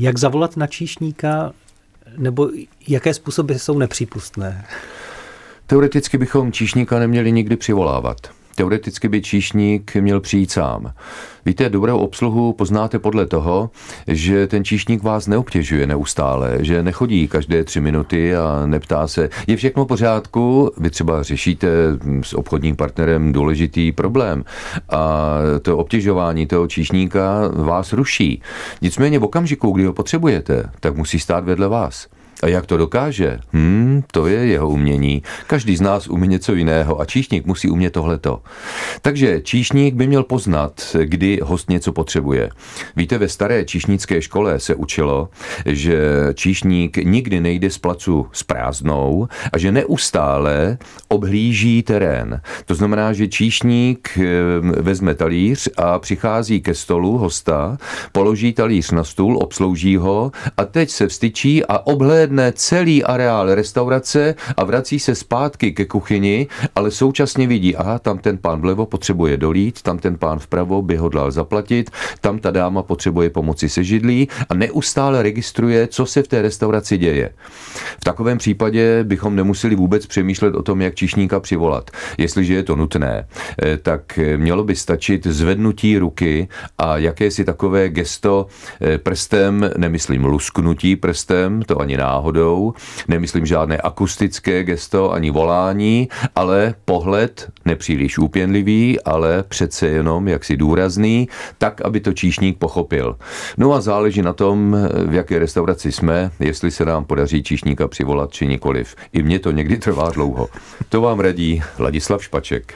Jak zavolat na číšníka, nebo jaké způsoby jsou nepřípustné? Teoreticky bychom číšníka neměli nikdy přivolávat. Teoreticky by číšník měl přijít sám. Víte, dobrou obsluhu poznáte podle toho, že ten číšník vás neobtěžuje neustále, že nechodí každé tři minuty a neptá se, je všechno v pořádku, vy třeba řešíte s obchodním partnerem důležitý problém a to obtěžování toho číšníka vás ruší. Nicméně v okamžiku, kdy ho potřebujete, tak musí stát vedle vás. A jak to dokáže? Hmm, to je jeho umění. Každý z nás umí něco jiného a číšník musí umět tohleto. Takže číšník by měl poznat, kdy host něco potřebuje. Víte, ve staré číšnické škole se učilo, že číšník nikdy nejde z placu s prázdnou a že neustále obhlíží terén. To znamená, že číšník eh, vezme talíř a přichází ke stolu hosta, položí talíř na stůl, obslouží ho a teď se vstyčí a obhlédne celý areál restaurace a vrací se zpátky ke kuchyni, ale současně vidí, aha, tam ten pán vlevo potřebuje dolít, tam ten pán vpravo by hodlal zaplatit, tam ta dáma potřebuje pomoci se židlí a neustále registruje, co se v té restauraci děje. V takovém případě bychom nemuseli vůbec přemýšlet o tom, jak čišníka přivolat. Jestliže je to nutné, eh, tak mělo by stačit zvednutí ruky a jakési takové gesto eh, prstem, nemyslím lusknutí prstem, to ani náhodou, náhodou, nemyslím žádné akustické gesto ani volání, ale pohled nepříliš úpěnlivý, ale přece jenom jaksi důrazný, tak, aby to číšník pochopil. No a záleží na tom, v jaké restauraci jsme, jestli se nám podaří číšníka přivolat či nikoliv. I mně to někdy trvá dlouho. To vám radí Ladislav Špaček.